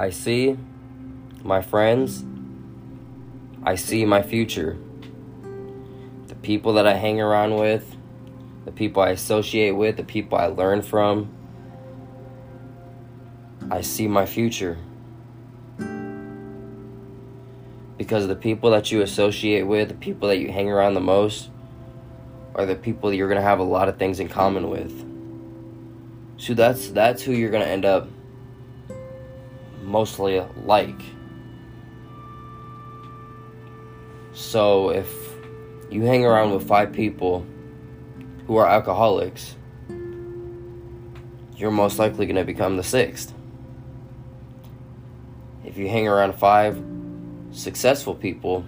I see my friends, I see my future. The people that I hang around with, the people I associate with, the people I learn from, I see my future. Because the people that you associate with, the people that you hang around the most, are the people that you're gonna have a lot of things in common with. So that's that's who you're gonna end up mostly like. So if you hang around with five people who are alcoholics, you're most likely going to become the sixth. If you hang around five successful people,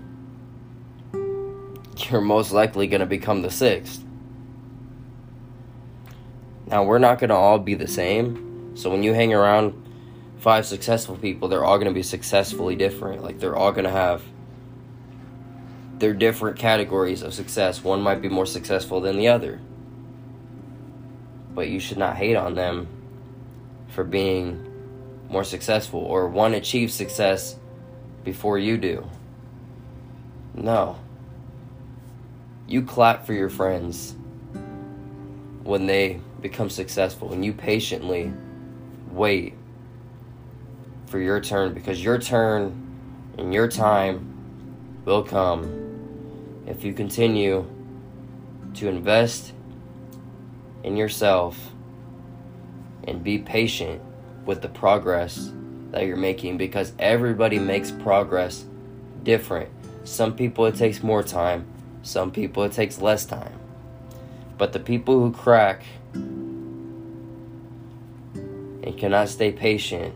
you're most likely going to become the sixth. Now, we're not going to all be the same. So when you hang around five successful people, they're all going to be successfully different. Like, they're all going to have their different categories of success. One might be more successful than the other. But you should not hate on them for being more successful or one achieves success before you do. No. You clap for your friends when they become successful and you patiently wait for your turn because your turn and your time will come if you continue to invest in yourself and be patient with the progress that you're making because everybody makes progress different. Some people it takes more time, some people it takes less time. But the people who crack and cannot stay patient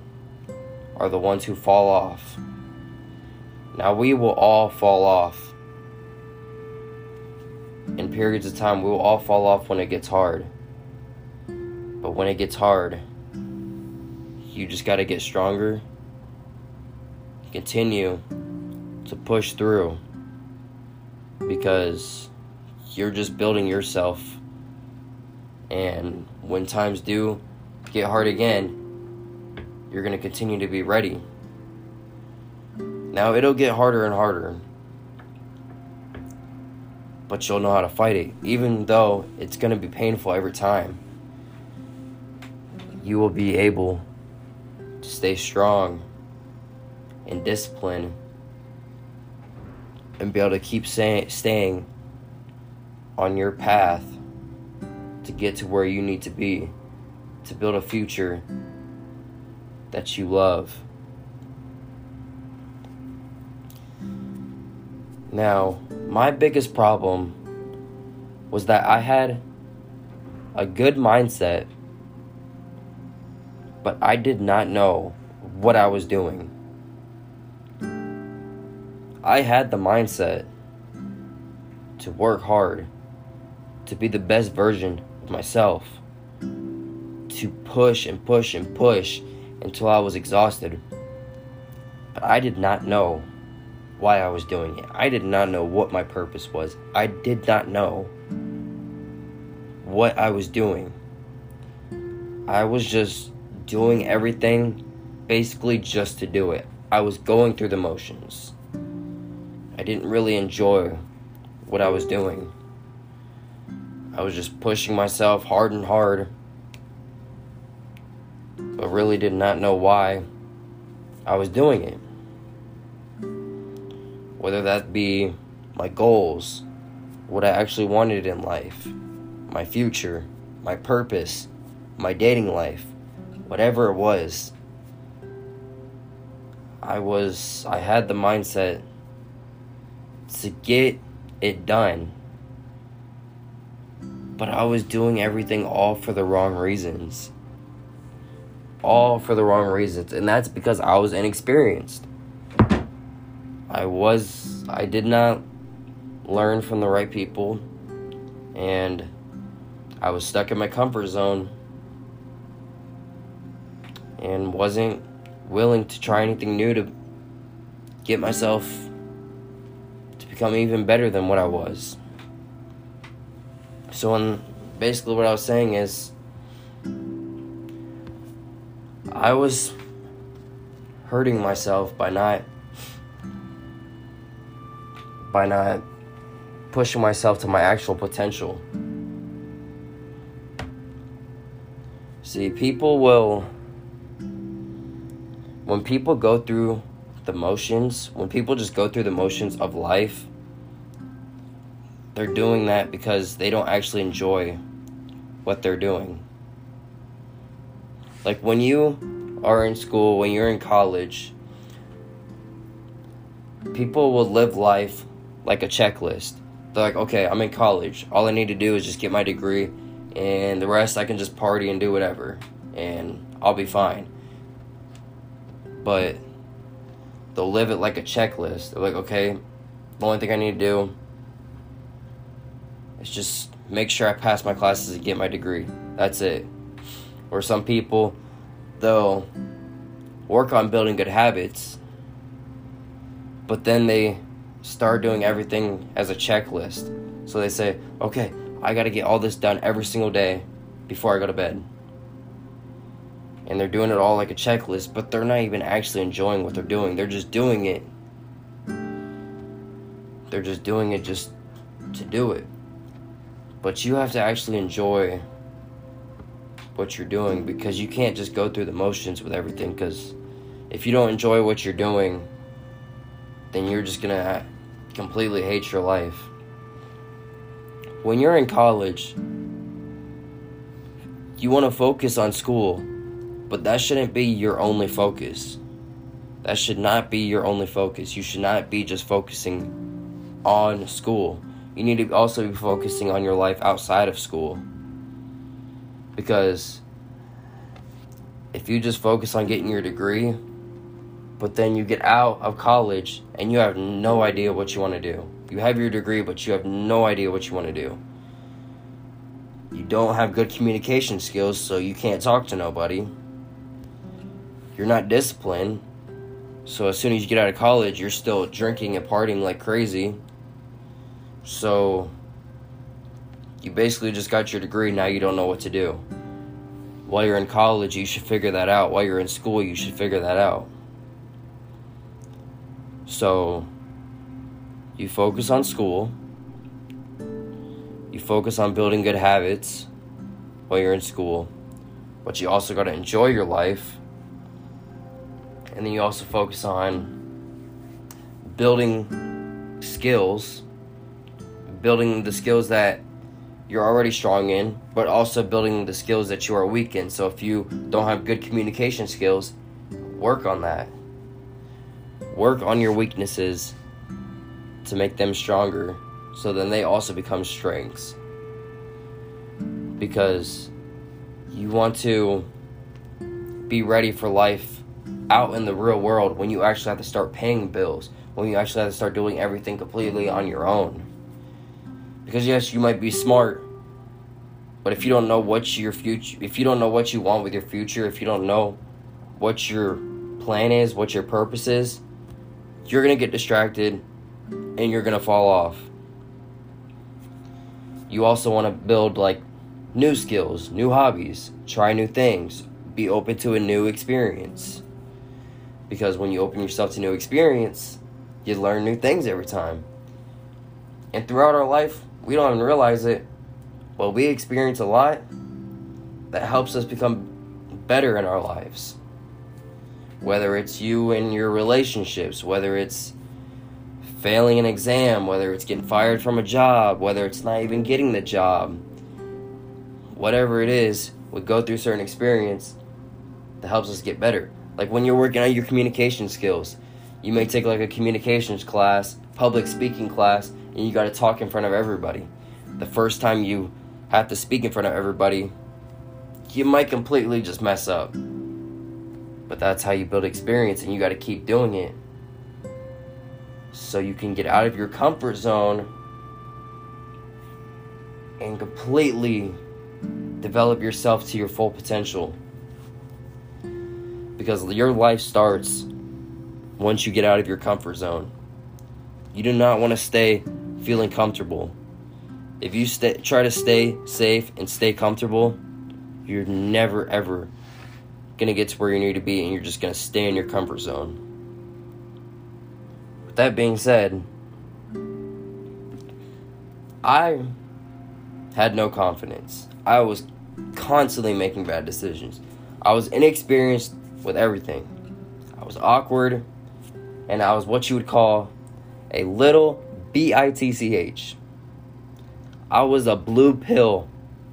are the ones who fall off. Now, we will all fall off. In periods of time, we will all fall off when it gets hard. But when it gets hard, you just got to get stronger, continue to push through because you're just building yourself. And when times do get hard again, you're going to continue to be ready. Now, it'll get harder and harder, but you'll know how to fight it, even though it's going to be painful every time. You will be able to stay strong and disciplined and be able to keep say, staying on your path to get to where you need to be to build a future that you love. Now, my biggest problem was that I had a good mindset, but I did not know what I was doing. I had the mindset to work hard, to be the best version of myself, to push and push and push until I was exhausted. But I did not know why I was doing it. I did not know what my purpose was. I did not know what I was doing. I was just doing everything basically just to do it. I was going through the motions. I didn't really enjoy what I was doing. I was just pushing myself hard and hard, but really did not know why I was doing it whether that be my goals, what I actually wanted in life, my future, my purpose, my dating life, whatever it was. I was, I had the mindset to get it done. But I was doing everything all for the wrong reasons. All for the wrong reasons. And that's because I was inexperienced. I was I did not learn from the right people and I was stuck in my comfort zone and wasn't willing to try anything new to get myself to become even better than what I was. So, basically, what I was saying is, I was hurting myself by not by not pushing myself to my actual potential. See, people will when people go through the motions, when people just go through the motions of life, they're doing that because they don't actually enjoy what they're doing. Like when you are in school, when you're in college, people will live life like a checklist. They're like, okay, I'm in college. All I need to do is just get my degree, and the rest I can just party and do whatever, and I'll be fine but they'll live it like a checklist. They're like, okay, the only thing I need to do is just make sure I pass my classes and get my degree. That's it. Or some people, they'll work on building good habits, but then they start doing everything as a checklist. So they say, okay, I got to get all this done every single day before I go to bed and they're doing it all like a checklist, but they're not even actually enjoying what they're doing. They're just doing it. They're just doing it just to do it. But you have to actually enjoy what you're doing because you can't just go through the motions with everything because if you don't enjoy what you're doing, then you're just to completely hate your life. When you're in college, you want to focus on school but that shouldn't be your only focus. That should not be your only focus. You should not be just focusing on school. You need to also be focusing on your life outside of school. Because if you just focus on getting your degree, but then you get out of college and you have no idea what you want to do. You have your degree, but you have no idea what you want to do. You don't have good communication skills, so you can't talk to nobody you're not disciplined. So as soon as you get out of college, you're still drinking and partying like crazy. So you basically just got your degree, now you don't know what to do. While you're in college, you should figure that out. While you're in school, you should figure that out. So you focus on school. You focus on building good habits while you're in school. But you also got to enjoy your life and then you also focus on building skills, building the skills that you're already strong in, but also building the skills that you are weak in. So if you don't have good communication skills, work on that. Work on your weaknesses to make them stronger so then they also become strengths. Because you want to be ready for life out in the real world when you actually have to start paying bills, when you actually have to start doing everything completely on your own. Because yes, you might be smart, but if you don't know what your future, if you don't know what you want with your future, if you don't know what your plan is, what your purpose is, you're going to get distracted and you're going to fall off. You also want to build like new skills, new hobbies, try new things, be open to a new experience. Because when you open yourself to new experience, you learn new things every time. And throughout our life, we don't even realize it, but we experience a lot that helps us become better in our lives. Whether it's you and your relationships, whether it's failing an exam, whether it's getting fired from a job, whether it's not even getting the job, whatever it is, we go through certain experience that helps us get better. Like when you're working on your communication skills, you may take like a communications class, public speaking class, and you got to talk in front of everybody. The first time you have to speak in front of everybody, you might completely just mess up. But that's how you build experience, and you got to keep doing it so you can get out of your comfort zone and completely develop yourself to your full potential because your life starts once you get out of your comfort zone. You do not want to stay feeling comfortable. If you stay, try to stay safe and stay comfortable, you're never ever going to get to where you need to be and you're just going to stay in your comfort zone. With that being said, I had no confidence. I was constantly making bad decisions. I was inexperienced with everything. I was awkward, and I was what you would call a little B I T C H. I was a blue pill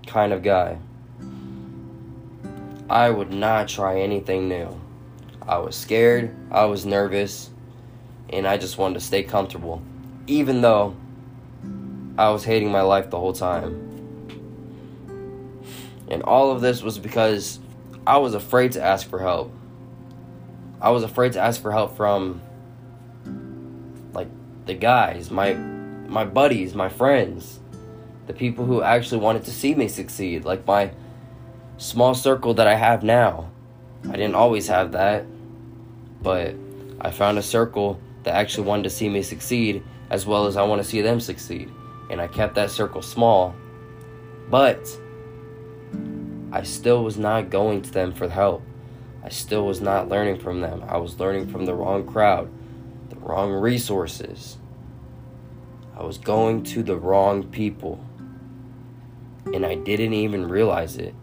kind of guy. I would not try anything new. I was scared, I was nervous, and I just wanted to stay comfortable, even though I was hating my life the whole time. And all of this was because I was afraid to ask for help. I was afraid to ask for help from like the guys, my my buddies, my friends, the people who actually wanted to see me succeed, like my small circle that I have now. I didn't always have that, but I found a circle that actually wanted to see me succeed as well as I want to see them succeed. And I kept that circle small, but I still was not going to them for help. I still was not learning from them. I was learning from the wrong crowd, wrong resources. I was going to the wrong people. And I didn't even realize it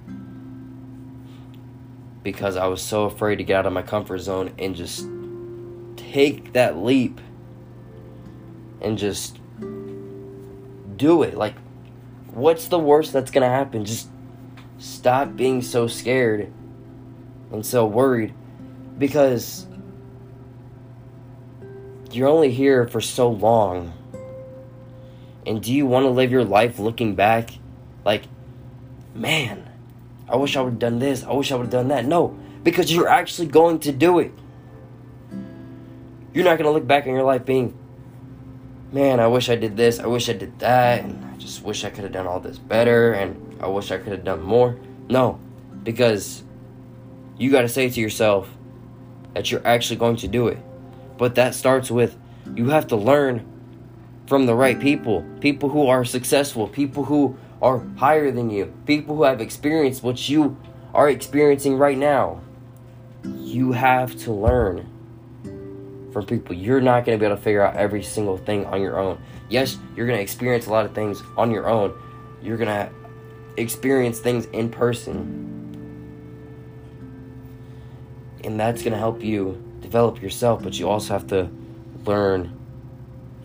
because I was so afraid to get out of my comfort zone and just take that leap and just do it. Like, what's the worst that's gonna happen? Just stop being so scared and so worried because you're only here for so long. And do you want to live your life looking back like, man, I wish I would have done this. I wish I would have done that. No, because you're actually going to do it. You're not going to look back in your life being, man, I wish I did this. I wish I did that. And I just wish I could have done all this better. And I wish I could have done more. No, because you got to say to yourself that you're actually going to do it. But that starts with you have to learn from the right people, people who are successful, people who are higher than you, people who have experienced what you are experiencing right now. You have to learn from people. You're not going to be able to figure out every single thing on your own. Yes, you're going to experience a lot of things on your own. You're going to experience things in person. And that's going to help you develop yourself, but you also have to learn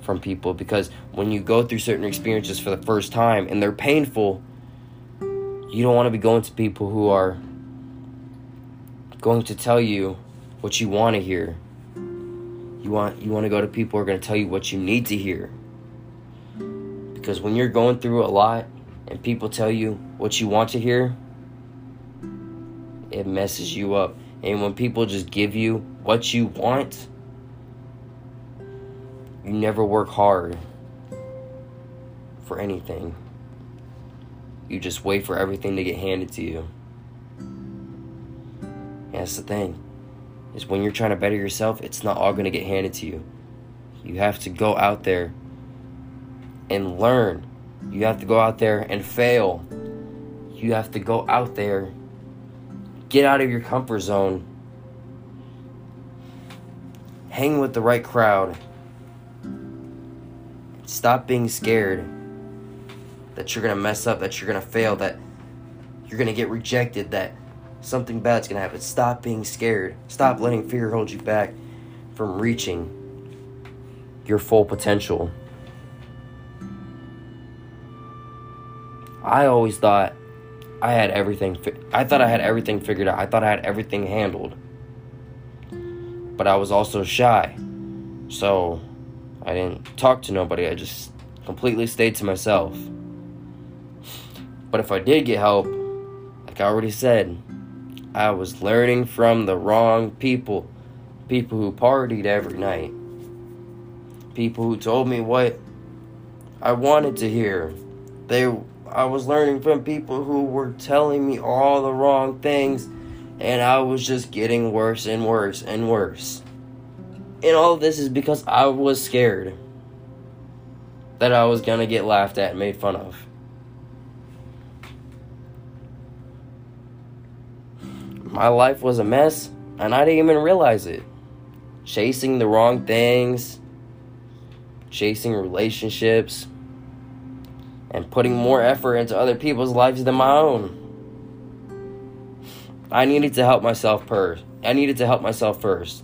from people because when you go through certain experiences for the first time and they're painful, you don't want to be going to people who are going to tell you what you want to hear. You want you want to go to people who are going to tell you what you need to hear. Because when you're going through a lot and people tell you what you want to hear, it messes you up. And when people just give you what you want, you never work hard for anything. You just wait for everything to get handed to you. And that's the thing. Is when you're trying to better yourself, it's not all going to get handed to you. You have to go out there and learn. You have to go out there and fail. You have to go out there, get out of your comfort zone, hang with the right crowd, Stop being scared that you're gonna mess up, that you're gonna fail, that you're gonna get rejected, that something bad's gonna happen. Stop being scared. Stop letting fear hold you back from reaching your full potential. I always thought I had everything. Fi- I thought I had everything figured out. I thought I had everything handled. But I was also shy. So I didn't talk to nobody. I just completely stayed to myself. But if I did get help, like I already said, I was learning from the wrong people. People who partied every night. People who told me what I wanted to hear. They I was learning from people who were telling me all the wrong things and I was just getting worse and worse and worse. And all of this is because I was scared that I was gonna get laughed at and made fun of. my life was a mess and I didn't even realize it. Chasing the wrong things, chasing relationships, and putting more effort into other people's lives than my own. I needed to help myself first. I needed to help myself first.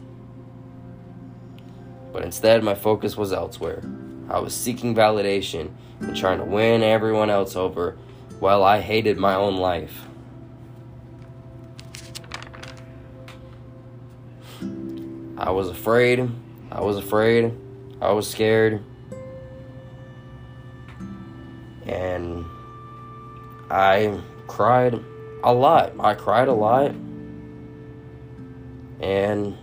But instead, my focus was elsewhere. I was seeking validation and trying to win everyone else over while I hated my own life. I was afraid. I was afraid. I was scared. And I cried a lot. I cried a lot. And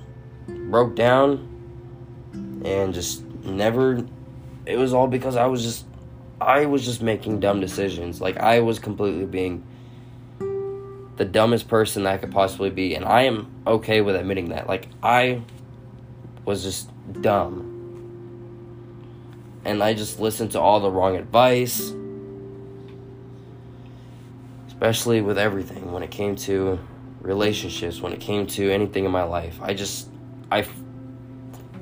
broke down and just never it was all because I was just I was just making dumb decisions. Like I was completely being the dumbest person that I could possibly be and I am okay with admitting that. Like I was just dumb. And I just listened to all the wrong advice. Especially with everything when it came to relationships, when it came to anything in my life. I just I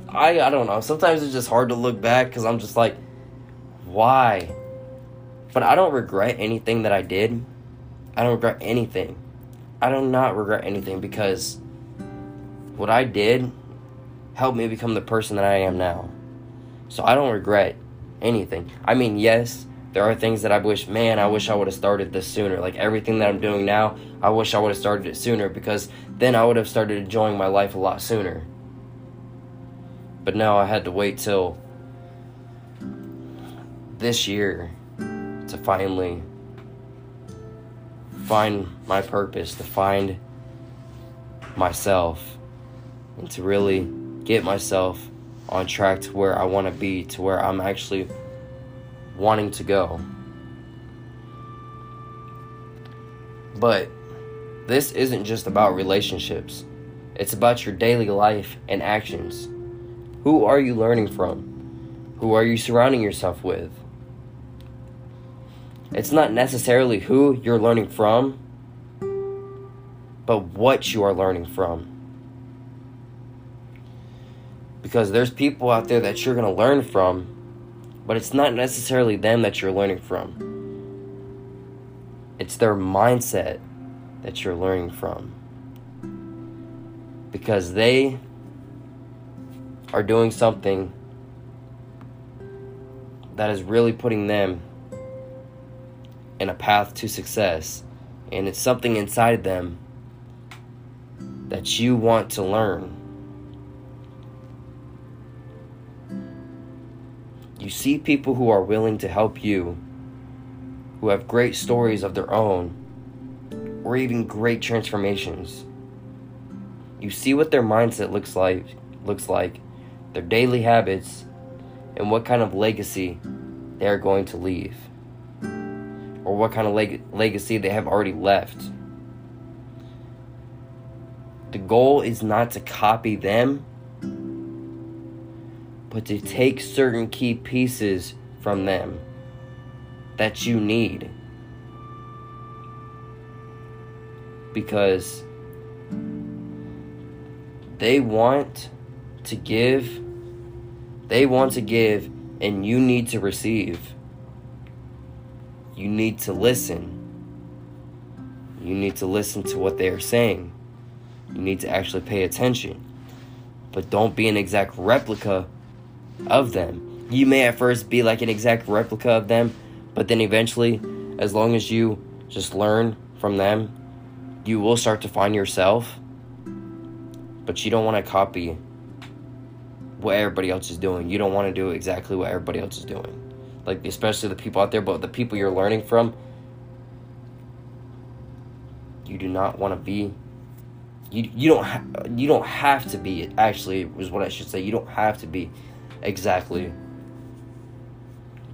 I I don't know. Sometimes it's just hard to look back cuz I'm just like why? But I don't regret anything that I did. I don't regret anything. I do not regret anything because what I did helped me become the person that I am now. So I don't regret anything. I mean, yes, there are things that I wish, man, I wish I would have started this sooner. Like everything that I'm doing now, I wish I would have started it sooner because then I would have started enjoying my life a lot sooner. But now I had to wait till this year to finally find my purpose, to find myself, and to really get myself on track to where I want to be, to where I'm actually wanting to go. But this isn't just about relationships, it's about your daily life and actions. Who are you learning from? Who are you surrounding yourself with? It's not necessarily who you're learning from, but what you are learning from. Because there's people out there that you're going to learn from, but it's not necessarily them that you're learning from. It's their mindset that you're learning from. Because they are doing something that is really putting them in a path to success. And it's something inside of them that you want to learn. You see people who are willing to help you, who have great stories of their own, or even great transformations. You see what their mindset looks like, looks like, their daily habits, and what kind of legacy they are going to leave or what kind of leg- legacy they have already left. The goal is not to copy them, but to take certain key pieces from them that you need. Because they want to give, they want to give, and you need to receive you need to listen. You need to listen to what they are saying. You need to actually pay attention. But don't be an exact replica of them. You may at first be like an exact replica of them, but then eventually, as long as you just learn from them, you will start to find yourself. But you don't want to copy what everybody else is doing. You don't want to do exactly what everybody else is doing like especially the people out there, but the people you're learning from, you do not want to be. You you don't ha- you don't have to be. Actually, was what I should say. You don't have to be exactly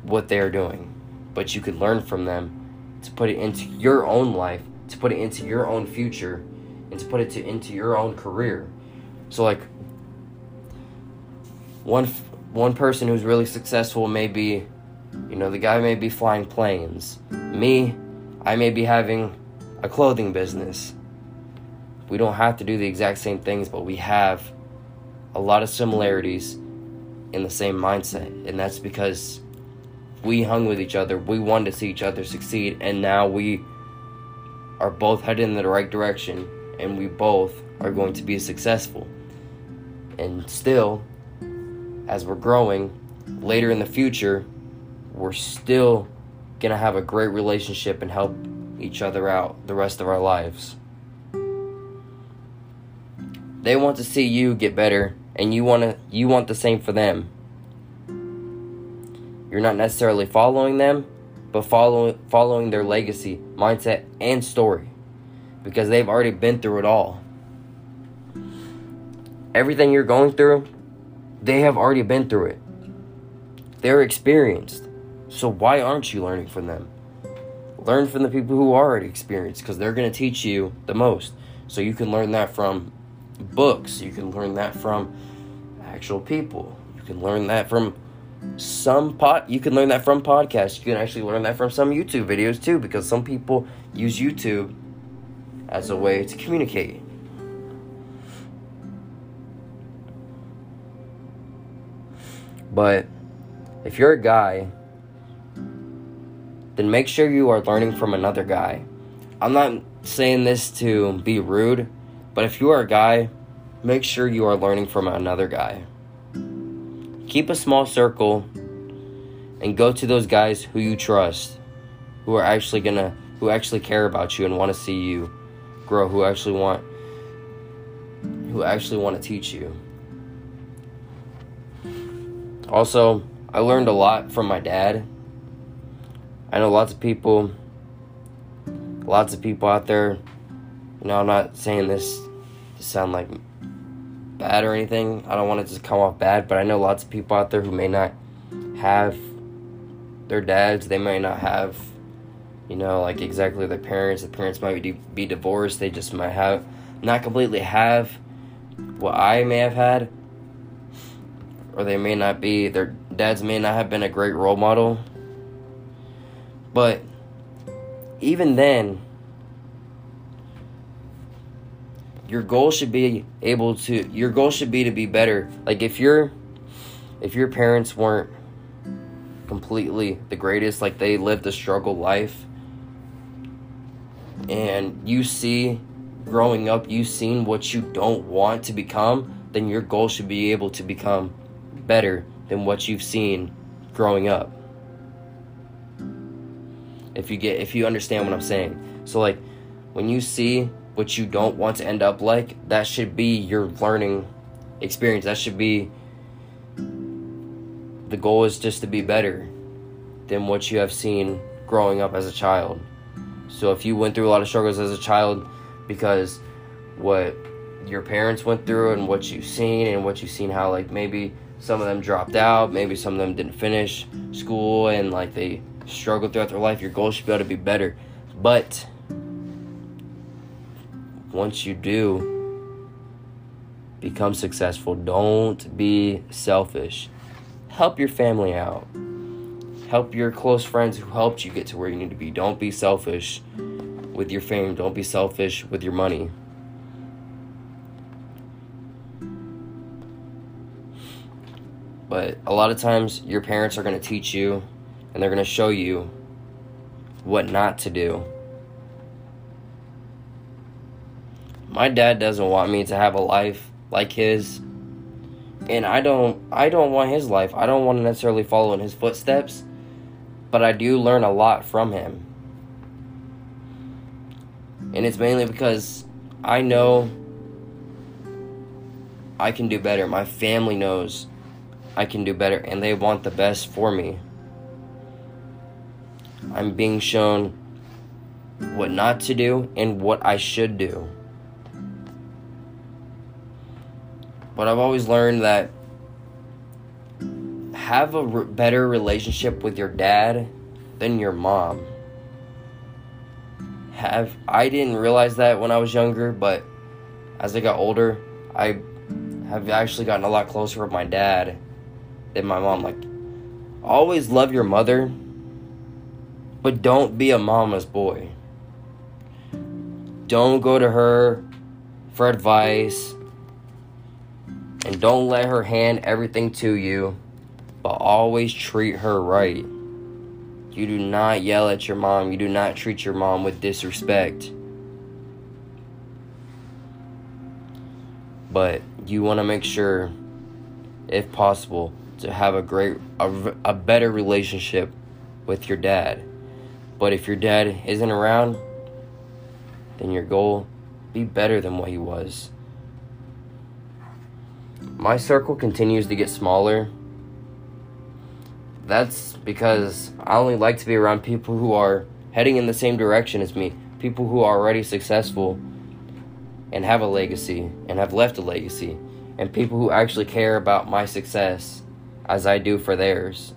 what they're doing, but you could learn from them to put it into your own life, to put it into your own future, and to put it to into your own career. So like one one person who's really successful may be you know, the guy may be flying planes. Me, I may be having a clothing business. We don't have to do the exact same things, but we have a lot of similarities in the same mindset. And that's because we hung with each other. We wanted to see each other succeed. And now we are both headed in the right direction. And we both are going to be successful. And still, as we're growing, later in the future, we're still to have a great relationship and help each other out the rest of our lives. They want to see you get better and you want to you want the same for them. You're not necessarily following them, but following following their legacy, mindset and story because they've already been through it all. Everything you're going through, they have already been through it. They're experienced. So why aren't you learning from them? Learn from the people who are already experienced because they're going to teach you the most. So you can learn that from books, you can learn that from actual people. You can learn that from some pot you can learn that from podcasts. You can actually learn that from some YouTube videos too because some people use YouTube as a way to communicate. But if you're a guy then make sure you are learning from another guy. I'm not saying this to be rude, but if you are a guy, make sure you are learning from another guy. Keep a small circle and go to those guys who you trust, who are actually gonna, who actually care about you and want to see you grow, who actually want, who actually want to teach you. Also, I learned a lot from my dad I know lots of people, lots of people out there. You know, I'm not saying this to sound like bad or anything. I don't want it to come off bad, but I know lots of people out there who may not have their dads. They may not have, you know, like exactly their parents. The parents might be, be divorced. They just might have not completely have what I may have had, or they may not be. Their dads may not have been a great role model but even then, your goal should be able to your goal should be to be better. Like if your if your parents weren't completely the greatest, like they lived a struggle life and you see growing up you seen what you don't want to become, then your goal should be able to become better than what you've seen growing up if you get if you understand what I'm saying. So like when you see what you don't want to end up like, that should be your learning experience. That should be the goal is just to be better than what you have seen growing up as a child. So if you went through a lot of struggles as a child because what your parents went through and what you've seen and what you've seen how like maybe some of them dropped out, maybe some of them didn't finish school and like they struggled throughout their life, your goal should be able to be better. But once you do become successful, don't be selfish. Help your family out. Help your close friends who helped you get to where you need to be. Don't be selfish with your fame. Don't be selfish with your money. But a lot of times, your parents are going to teach you and they're going to show you what not to do. My dad doesn't want me to have a life like his. And I don't I don't want his life. I don't want to necessarily follow in his footsteps, but I do learn a lot from him. And it's mainly because I know I can do better. My family knows I can do better and they want the best for me. I'm being shown what not to do and what I should do. But I've always learned that have a re- better relationship with your dad than your mom. Have I didn't realize that when I was younger, but as I got older, I have actually gotten a lot closer with my dad than my mom. Like, always love your mother, but don't be a mama's boy. Don't go to her for advice. And don't let her hand everything to you, but always treat her right. You do not yell at your mom. You do not treat your mom with disrespect. But you want to make sure, if possible, to have a great, a, a better relationship with your dad. But if your dad isn't around, then your goal be better than what he was. My circle continues to get smaller. That's because I only like to be around people who are heading in the same direction as me, people who are already successful and have a legacy and have left a legacy, and people who actually care about my success as I do for theirs.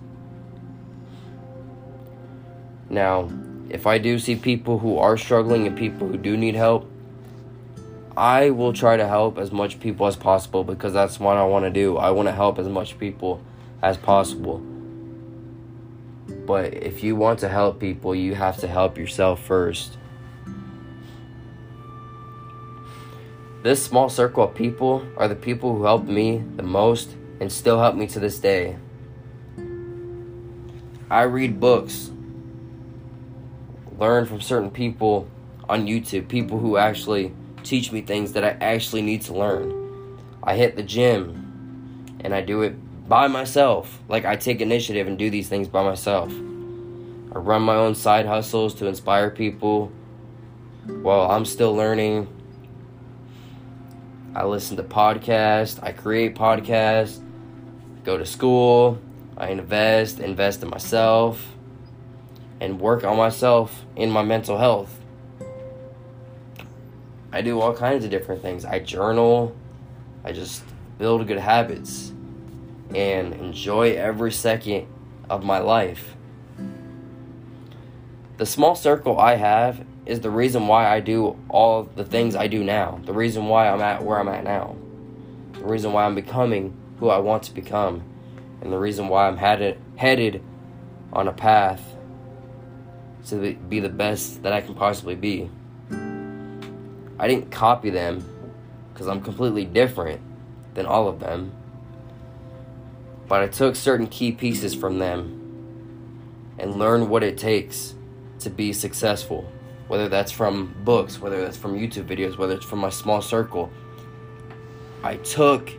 Now, if I do see people who are struggling and people who do need help, I will try to help as much people as possible because that's what I want to do. I want to help as much people as possible. But if you want to help people, you have to help yourself first. This small circle of people are the people who helped me the most and still help me to this day. I read books, learn from certain people on YouTube, people who actually teach me things that I actually need to learn. I hit the gym and I do it by myself. Like I take initiative and do these things by myself. I run my own side hustles to inspire people while I'm still learning. I listen to podcasts, I create podcasts, go to school, I invest, invest in myself, and work on myself in my mental health. I do all kinds of different things. I journal, I just build good habits and enjoy every second of my life. The small circle I have is the reason why I do all the things I do now. The reason why I'm at where I'm at now. The reason why I'm becoming who I want to become. And the reason why I'm headed headed on a path to be the best that I can possibly be. I didn't copy them because I'm completely different than all of them. But I took certain key pieces from them and learned what it takes to be successful. Whether that's from books, whether that's from YouTube videos, whether it's from my small circle. I took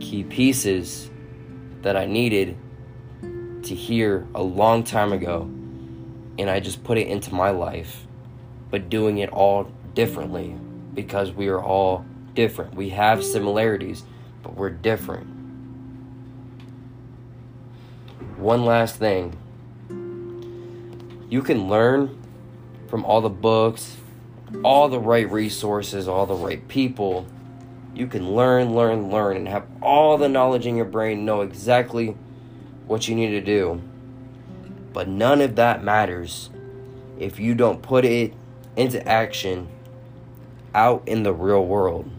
key pieces that I needed to hear a long time ago and I just put it into my life, but doing it all differently because we are all different. We have similarities, but we're different. One last thing you can learn from all the books, all the right resources, all the right people. You can learn, learn, learn, and have all the knowledge in your brain, know exactly what you need to do. But none of that matters if you don't put it into action out in the real world.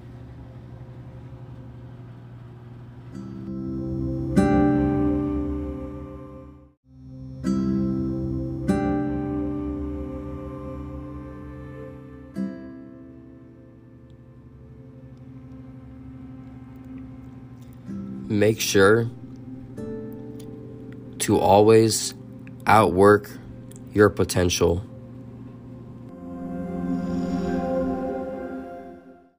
Make sure to always outwork your potential